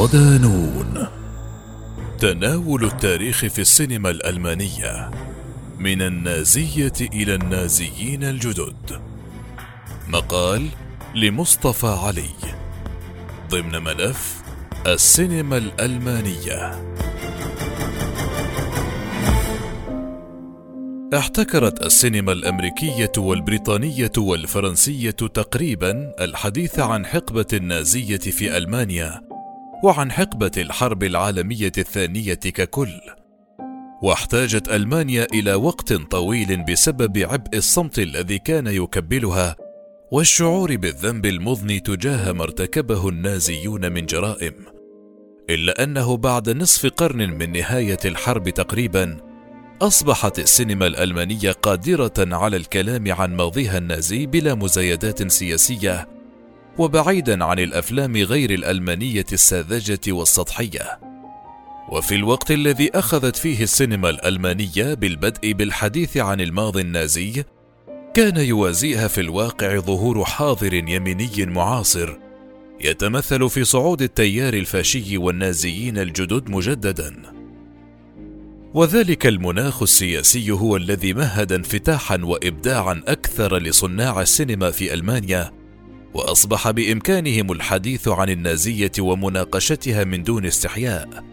صدانون. تناول التاريخ في السينما الألمانية من النازية إلى النازيين الجدد. مقال لمصطفى علي. ضمن ملف السينما الألمانية. احتكرت السينما الأمريكية والبريطانية والفرنسية تقريبا الحديث عن حقبة النازية في ألمانيا وعن حقبة الحرب العالمية الثانية ككل. واحتاجت ألمانيا إلى وقت طويل بسبب عبء الصمت الذي كان يكبلها والشعور بالذنب المضني تجاه ما ارتكبه النازيون من جرائم. إلا أنه بعد نصف قرن من نهاية الحرب تقريبا أصبحت السينما الألمانية قادرة على الكلام عن ماضيها النازي بلا مزايدات سياسية، وبعيدا عن الأفلام غير الألمانية الساذجة والسطحية. وفي الوقت الذي أخذت فيه السينما الألمانية بالبدء بالحديث عن الماضي النازي، كان يوازيها في الواقع ظهور حاضر يميني معاصر يتمثل في صعود التيار الفاشي والنازيين الجدد مجددا وذلك المناخ السياسي هو الذي مهد انفتاحا وابداعا أكثر لصناع السينما في ألمانيا وأصبح بإمكانهم الحديث عن النازية ومناقشتها من دون استحياء.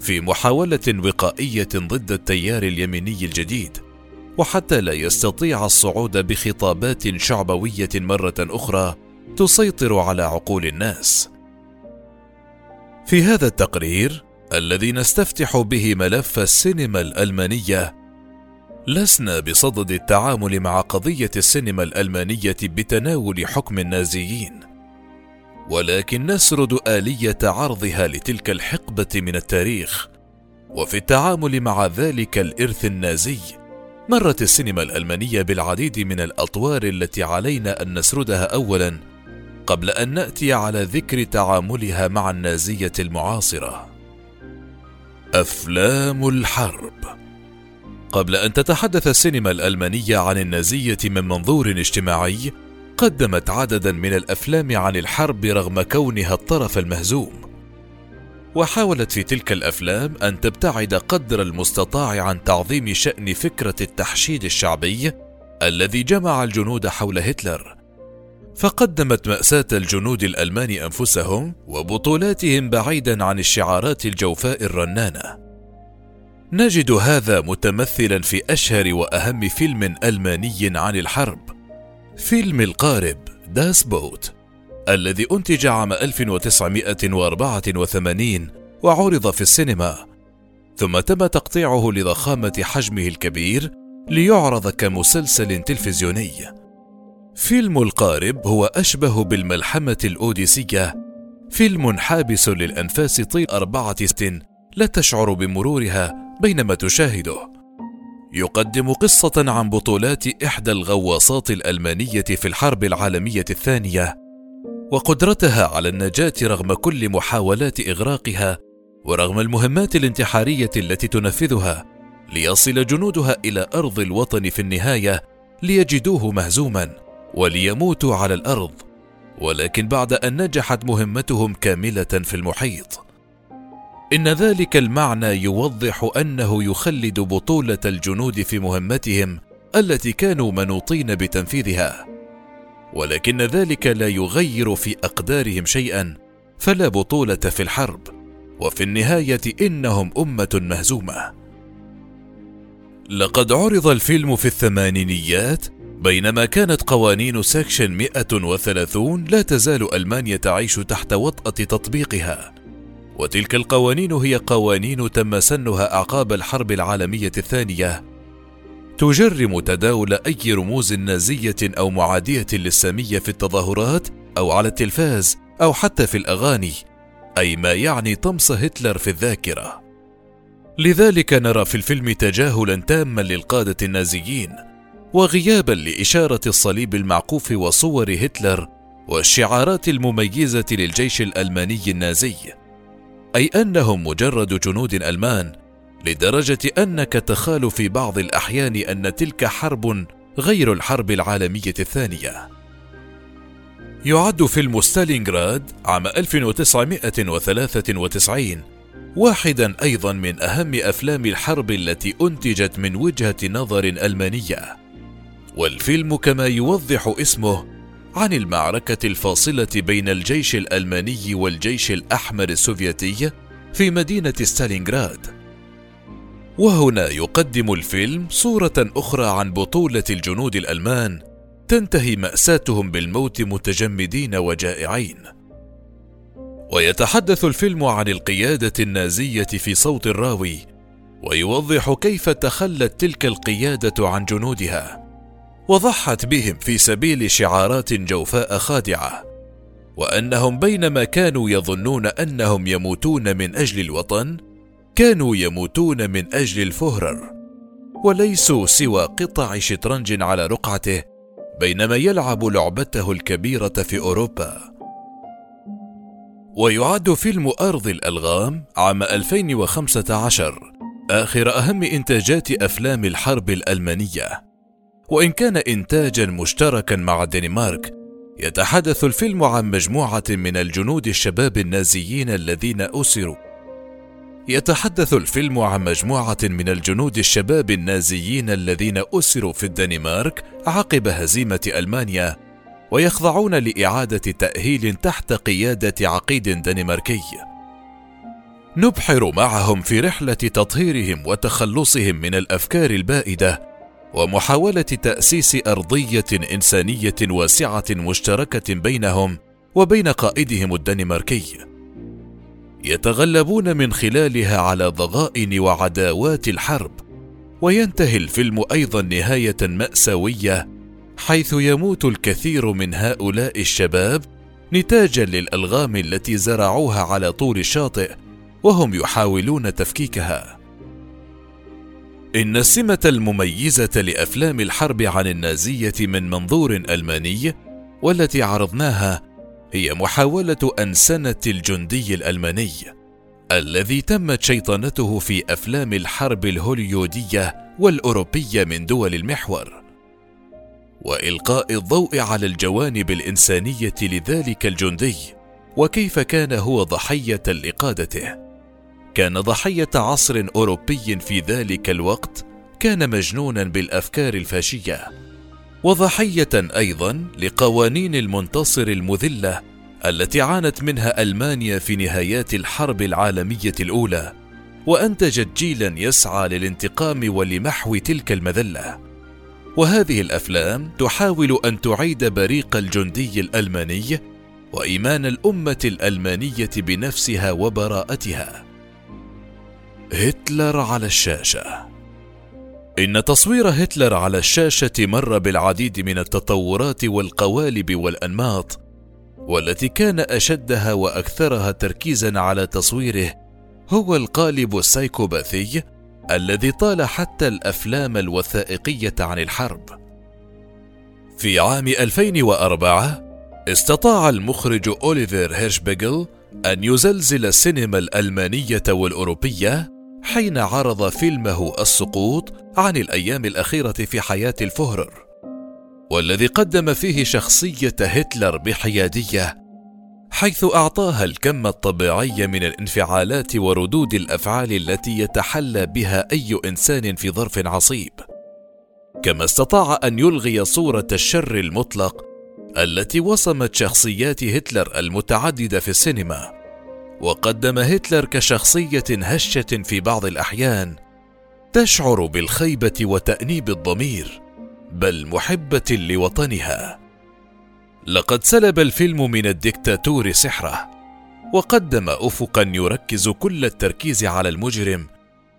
في محاولة وقائية ضد التيار اليميني الجديد وحتى لا يستطيع الصعود بخطابات شعبوية مرة أخرى تسيطر على عقول الناس. في هذا التقرير الذي نستفتح به ملف السينما الألمانية لسنا بصدد التعامل مع قضية السينما الألمانية بتناول حكم النازيين. ولكن نسرد آلية عرضها لتلك الحقبة من التاريخ. وفي التعامل مع ذلك الإرث النازي مرت السينما الألمانية بالعديد من الأطوار التي علينا أن نسردها أولا قبل أن نأتي على ذكر تعاملها مع النازية المعاصرة. أفلام الحرب. قبل أن تتحدث السينما الألمانية عن النازية من منظور اجتماعي قدمت عددا من الأفلام عن الحرب رغم كونها الطرف المهزوم وحاولت في تلك الأفلام أن تبتعد قدر المستطاع عن تعظيم شأن فكرة التحشيد الشعبي الذي جمع الجنود حول هتلر فقدمت مأساة الجنود الألمان أنفسهم وبطولاتهم بعيدا عن الشعارات الجوفاء الرنانة. نجد هذا متمثلا في أشهر وأهم فيلم ألماني عن الحرب، فيلم القارب داس بوت، الذي أنتج عام 1984 وعرض في السينما، ثم تم تقطيعه لضخامة حجمه الكبير ليعرض كمسلسل تلفزيوني. فيلم القارب هو أشبه بالملحمة الأوديسية فيلم حابس للأنفاس طيل أربعة ست لا تشعر بمرورها بينما تشاهده. يقدم قصة عن بطولات إحدى الغواصات الألمانية في الحرب العالمية الثانية وقدرتها على النجاة رغم كل محاولات إغراقها ورغم المهمات الانتحارية التي تنفذها ليصل جنودها إلى أرض الوطن في النهاية ليجدوه مهزوما وليموتوا على الأرض. ولكن بعد أن نجحت مهمتهم كاملة في المحيط إن ذلك المعنى يوضح أنه يخلد بطولة الجنود في مهمتهم التي كانوا منوطين بتنفيذها. ولكن ذلك لا يغير في أقدارهم شيئا فلا بطولة في الحرب وفي النهاية إنهم أمة مهزومة. لقد عرض الفيلم في الثمانينيات بينما كانت قوانين سكشن 130 لا تزال ألمانيا تعيش تحت وطأة تطبيقها. وتلك القوانين هي قوانين تم سنها أعقاب الحرب العالمية الثانية. تجرم تداول أي رموز نازية أو معادية للسامية في التظاهرات أو على التلفاز أو حتى في الأغاني أي ما يعني طمس هتلر في الذاكرة. لذلك نرى في الفيلم تجاهلا تاما للقادة النازيين وغيابا لإشارة الصليب المعقوف وصور هتلر والشعارات المميزة للجيش الألماني النازي. أي أنهم مجرد جنود ألمان لدرجة أنك تخال في بعض الأحيان أن تلك حرب غير الحرب العالمية الثانية. يعد فيلم ستالينغراد عام 1993 واحدا أيضا من أهم أفلام الحرب التي أنتجت من وجهة نظر ألمانية. والفيلم كما يوضح اسمه عن المعركة الفاصلة بين الجيش الألماني والجيش الأحمر السوفيتي في مدينة ستالينغراد. وهنا يقدم الفيلم صورة أخرى عن بطولة الجنود الألمان تنتهي مأساتهم بالموت متجمدين وجائعين. ويتحدث الفيلم عن القيادة النازية في صوت الراوي ويوضح كيف تخلت تلك القيادة عن جنودها. وضحت بهم في سبيل شعارات جوفاء خادعة وأنهم بينما كانوا يظنون أنهم يموتون من أجل الوطن كانوا يموتون من أجل الفهرر وليسوا سوى قطع شطرنج على رقعته بينما يلعب لعبته الكبيرة في أوروبا. ويعد فيلم أرض الألغام عام 2015 آخر أهم إنتاجات أفلام الحرب الألمانية. وإن كان انتاجا مشتركا مع الدنمارك يتحدث الفيلم عن مجموعة من الجنود الشباب النازيين الذين أسروا يتحدث الفيلم عن مجموعة من الجنود الشباب النازيين الذين أسروا في الدنمارك عقب هزيمة ألمانيا ويخضعون لإعادة تأهيل تحت قيادة عقيد دنماركي. نبحر معهم في رحلة تطهيرهم وتخلصهم من الأفكار البائدة ومحاولة تأسيس أرضية إنسانية واسعة مشتركة بينهم وبين قائدهم الدنماركي. يتغلبون من خلالها على ضغائن وعداوات الحرب وينتهي الفيلم أيضا نهاية مأساوية حيث يموت الكثير من هؤلاء الشباب نتاجا للألغام التي زرعوها على طول الشاطئ وهم يحاولون تفكيكها إن السمة المميزة لأفلام الحرب عن النازية من منظور ألماني والتي عرضناها هي محاولة أنسنة الجندي الألماني الذي تمت شيطنته في أفلام الحرب الهوليودية والأوروبية من دول المحور. وإلقاء الضوء على الجوانب الإنسانية لذلك الجندي وكيف كان هو ضحية لقادته. كان ضحية عصر أوروبي في ذلك الوقت كان مجنونا بالأفكار الفاشية. وضحية أيضا لقوانين المنتصر المذلة التي عانت منها ألمانيا في نهايات الحرب العالمية الأولى وانتجت جيلا يسعى للانتقام ولمحو تلك المذلة. وهذه الأفلام تحاول أن تعيد بريق الجندي الألماني وإيمان الأمة الألمانية بنفسها وبراءتها. هتلر على الشاشة إن تصوير هتلر على الشاشة مر بالعديد من التطورات والقوالب والأنماط، والتي كان أشدها وأكثرها تركيزا على تصويره هو القالب السايكوباثي الذي طال حتى الأفلام الوثائقية عن الحرب. في عام 2004 استطاع المخرج أوليفر هيرشبيجل أن يزلزل السينما الألمانية والأوروبية حين عرض فيلمه السقوط عن الأيام الأخيرة في حياة الفهرر والذي قدم فيه شخصية هتلر بحيادية حيث أعطاها الكم الطبيعي من الانفعالات وردود الأفعال التي يتحلى بها أي إنسان في ظرف عصيب. كما استطاع أن يلغي صورة الشر المطلق التي وصمت شخصيات هتلر المتعددة في السينما. وقدم هتلر كشخصية هشة في بعض الأحيان تشعر بالخيبة وتأنيب الضمير بل محبة لوطنها. لقد سلب الفيلم من الدكتاتور سحره وقدم افقا يركز كل التركيز على المجرم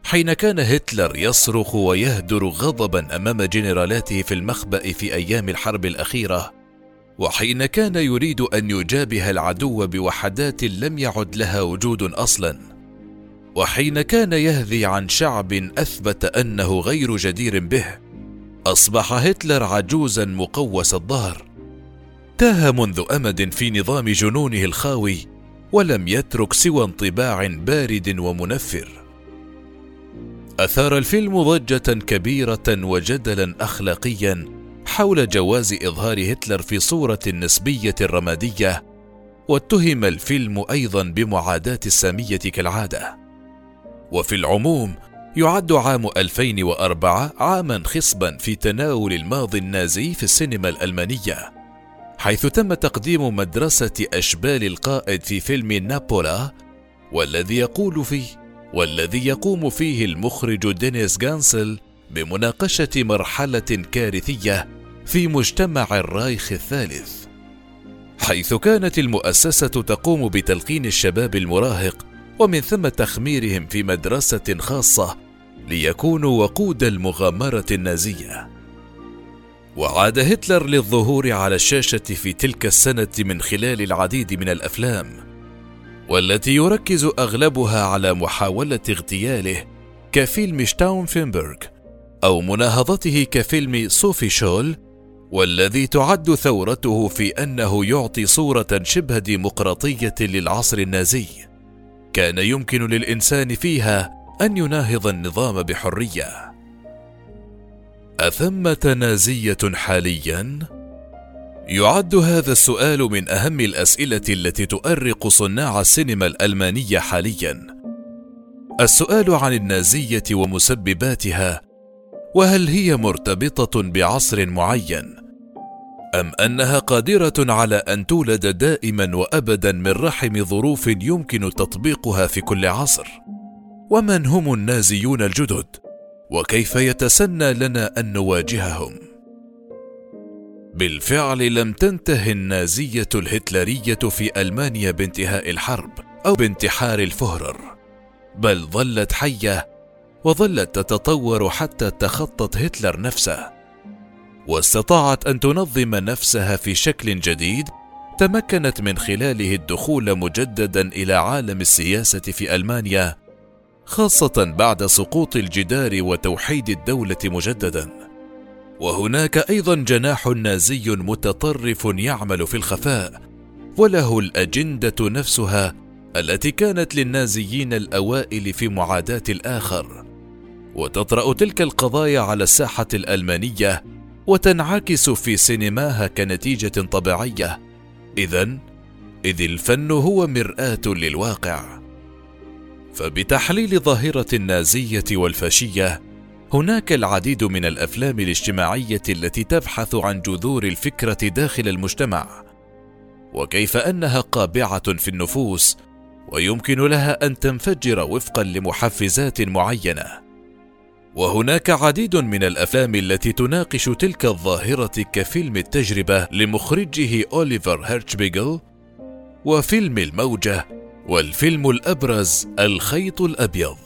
حين كان هتلر يصرخ ويهدر غضبا أمام جنرالاته في المخبأ في أيام الحرب الأخيرة. وحين كان يريد أن يجابه العدو بوحدات لم يعد لها وجود أصلا. وحين كان يهذي عن شعب أثبت أنه غير جدير به أصبح هتلر عجوزا مقوس الظهر. تاه منذ أمد في نظام جنونه الخاوي ولم يترك سوى انطباع بارد ومنفر. أثار الفيلم ضجة كبيرة وجدلا اخلاقيا حول جواز إظهار هتلر في صورة نسبية رمادية واتهم الفيلم أيضا بمعاداة السامية كالعادة. وفي العموم يعد عام 2004 عاما خصبا في تناول الماضي النازي في السينما الألمانية حيث تم تقديم مدرسة أشبال القائد في فيلم نابولا والذي يقول فيه والذي يقوم فيه المخرج دينيس جانسل بمناقشة مرحلة كارثية في مجتمع الرايخ الثالث حيث كانت المؤسسة تقوم بتلقين الشباب المراهق ومن ثم تخميرهم في مدرسة خاصة ليكونوا وقود المغامرة النازية. وعاد هتلر للظهور على الشاشة في تلك السنة من خلال العديد من الأفلام، والتي يركز أغلبها على محاولة اغتياله كفيلم شتاون فينبرغ أو مناهضته كفيلم صوفي شول والذي تعد ثورته في أنه يعطي صورة شبه ديمقراطيه للعصر النازي. كان يمكن للإنسان فيها أن يناهض النظام بحرية. أثمة نازية حاليا؟ يعد هذا السؤال من أهم الأسئلة التي تؤرق صناع السينما الألمانية حاليا. السؤال عن النازية ومسبباتها وهل هي مرتبطة بعصر معين؟ أم أنها قادرة على أن تولد دائما وابدا من رحم ظروف يمكن تطبيقها في كل عصر؟ ومن هم النازيون الجدد؟ وكيف يتسنى لنا أن نواجههم؟ بالفعل لم تنته النازية الهتلرية في ألمانيا بانتهاء الحرب أو بانتحار الفهرر بل ظلت حية وظلت تتطور حتى تخطت هتلر نفسه. واستطاعت أن تنظم نفسها في شكل جديد تمكنت من خلاله الدخول مجددا إلى عالم السياسة في ألمانيا خاصة بعد سقوط الجدار وتوحيد الدولة مجددا. وهناك أيضا جناح نازي متطرف يعمل في الخفاء وله الأجندة نفسها التي كانت للنازيين الأوائل في معاداة الآخر. وتطرأ تلك القضايا على الساحة الألمانية وتنعكس في سينماها كنتيجة طبيعية. اذا إذ الفن هو مرآة للواقع. فبتحليل ظاهرة النازية والفاشية هناك العديد من الأفلام الاجتماعية التي تبحث عن جذور الفكرة داخل المجتمع. وكيف أنها قابعة في النفوس ويمكن لها أن تنفجر وفقا لمحفزات معينة. وهناك عديد من الأفلام التي تناقش تلك الظاهرة كفيلم التجربة لمخرجه أوليفر هيرتشبيغل وفيلم الموجة والفيلم الأبرز الخيط الأبيض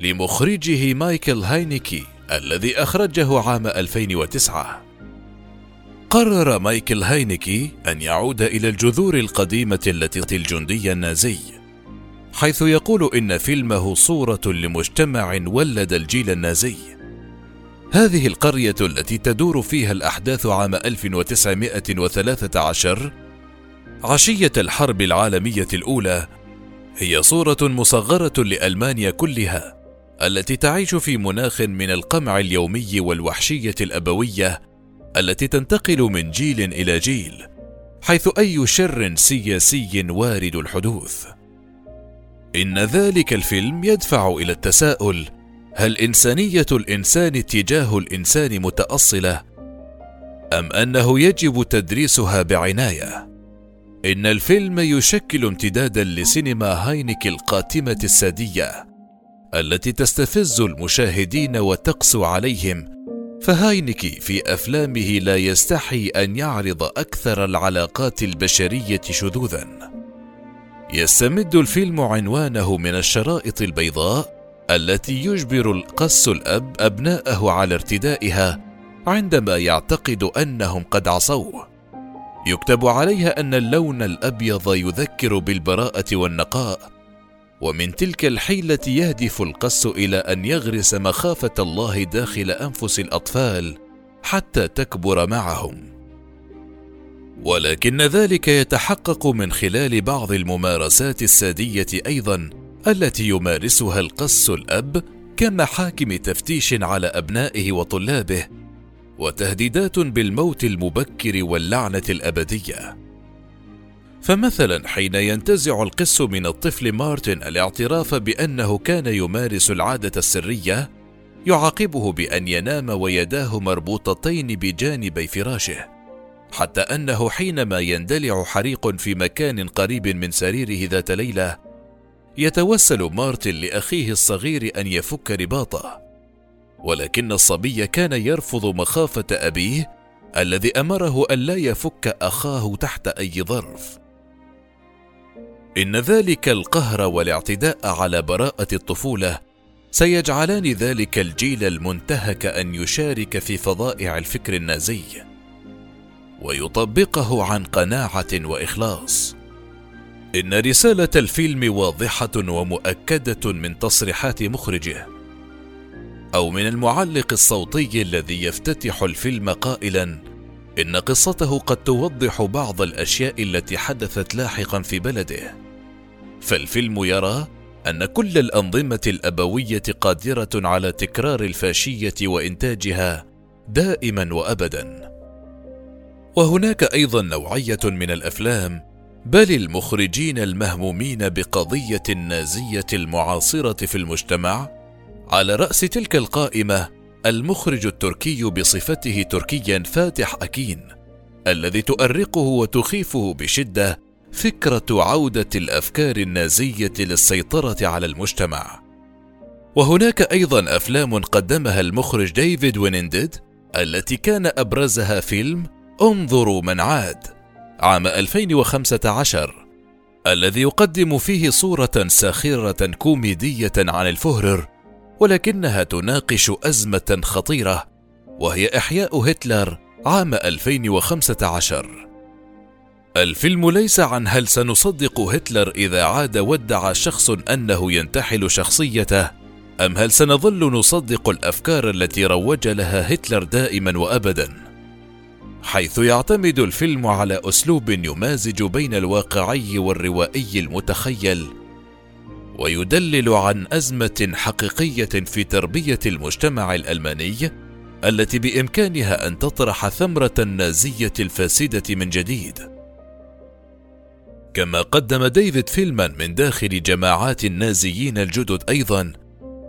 لمخرجه مايكل هاينيكي الذي أخرجه عام 2009 قرر مايكل هاينيكي أن يعود إلى الجذور القديمة التي الجندي النازي. حيث يقول إن فيلمه صورة لمجتمع ولد الجيل النازي. هذه القرية التي تدور فيها الأحداث عام 1913 عشية الحرب العالمية الأولى هي صورة مصغرة لألمانيا كلها التي تعيش في مناخ من القمع اليومي والوحشية الأبوية التي تنتقل من جيل إلى جيل حيث أي شر سياسي وارد الحدوث. إن ذلك الفيلم يدفع إلى التساؤل هل إنسانية الإنسان تجاه الإنسان متأصلة؟ أم أنه يجب تدريسها بعناية؟ إن الفيلم يشكل امتدادا لسينما هاينك القاتمة السادية التي تستفز المشاهدين وتقسو عليهم فهاينكي في أفلامه لا يستحي أن يعرض أكثر العلاقات البشرية شذوذا. يستمد الفيلم عنوانه من الشرائط البيضاء التي يجبر القس الأب أبناءه على ارتدائها عندما يعتقد أنهم قد عصوه. يكتب عليها أن اللون الأبيض يذكر بالبراءة والنقاء ومن تلك الحيلة يهدف القس إلى أن يغرس مخافة الله داخل أنفس الأطفال حتى تكبر معهم. ولكن ذلك يتحقق من خلال بعض الممارسات السادية أيضا التي يمارسها القس الأب كمحاكم تفتيش على أبنائه وطلابه وتهديدات بالموت المبكر واللعنة الأبدية. فمثلا حين ينتزع القس من الطفل مارتن الاعتراف بأنه كان يمارس العادة السرية يعاقبه بأن ينام ويداه مربوطتين بجانبي فراشه. حتى أنه حينما يندلع حريق في مكان قريب من سريره ذات ليلة يتوسل مارتن لأخيه الصغير أن يفك رباطه. ولكن الصبي كان يرفض مخافة أبيه الذي أمره الا يفك أخاه تحت أي ظرف. إن ذلك القهر والاعتداء على براءة الطفولة سيجعلان ذلك الجيل المنتهك أن يشارك في فظائع الفكر النازي. ويطبقه عن قناعة وإخلاص. إن رسالة الفيلم واضحة ومؤكدة من تصريحات مخرجه أو من المعلق الصوتي الذي يفتتح الفيلم قائلا إن قصته قد توضح بعض الأشياء التي حدثت لاحقا في بلده. فالفيلم يرى أن كل الأنظمة الأبوية قادرة على تكرار الفاشية وإنتاجها دائما وابدا. وهناك أيضا نوعية من الأفلام بل المخرجين المهمومين بقضية النازيه المعاصرة في المجتمع على رأس تلك القائمة المخرج التركي بصفته تركيا فاتح أكين الذي تؤرقه وتخيفه بشدة فكرة عودة الأفكار النازية للسيطرة على المجتمع. وهناك أيضا أفلام قدمها المخرج ديفيد وينندد التي كان أبرزها فيلم انظروا من عاد عام 2015 الذي يقدم فيه صورة ساخرة كوميدية عن الفهرر ولكنها تناقش أزمة خطيرة وهي إحياء هتلر عام 2015 الفيلم ليس عن هل سنصدق هتلر إذا عاد وادعى شخص أنه ينتحل شخصيته أم هل سنظل نصدق الأفكار التي روج لها هتلر دائما وابدا. حيث يعتمد الفيلم على أسلوب يمازج بين الواقعي والروائي المتخيل ويدلل عن أزمة حقيقية في تربية المجتمع الألماني التي بإمكانها أن تطرح ثمرة النازية الفاسدة من جديد. كما قدم ديفيد فيلما من داخل جماعات النازيين الجدد أيضا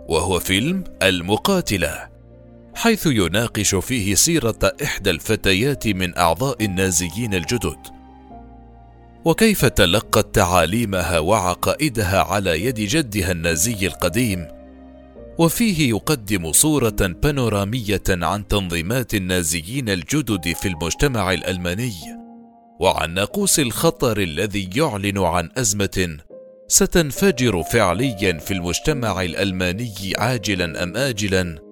وهو فيلم المقاتلة. حيث يناقش فيه سيرة إحدى الفتيات من أعضاء النازيين الجدد. وكيف تلقت تعاليمها وعقائدها على يد جدها النازي القديم؟ وفيه يقدم صورة بانورامية عن تنظيمات النازيين الجدد في المجتمع الألماني وعن ناقوس الخطر الذي يعلن عن أزمة ستنفجر فعليا في المجتمع الألماني عاجلا أم اجلا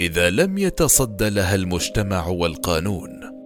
إذا لم يتصد لها المجتمع والقانون.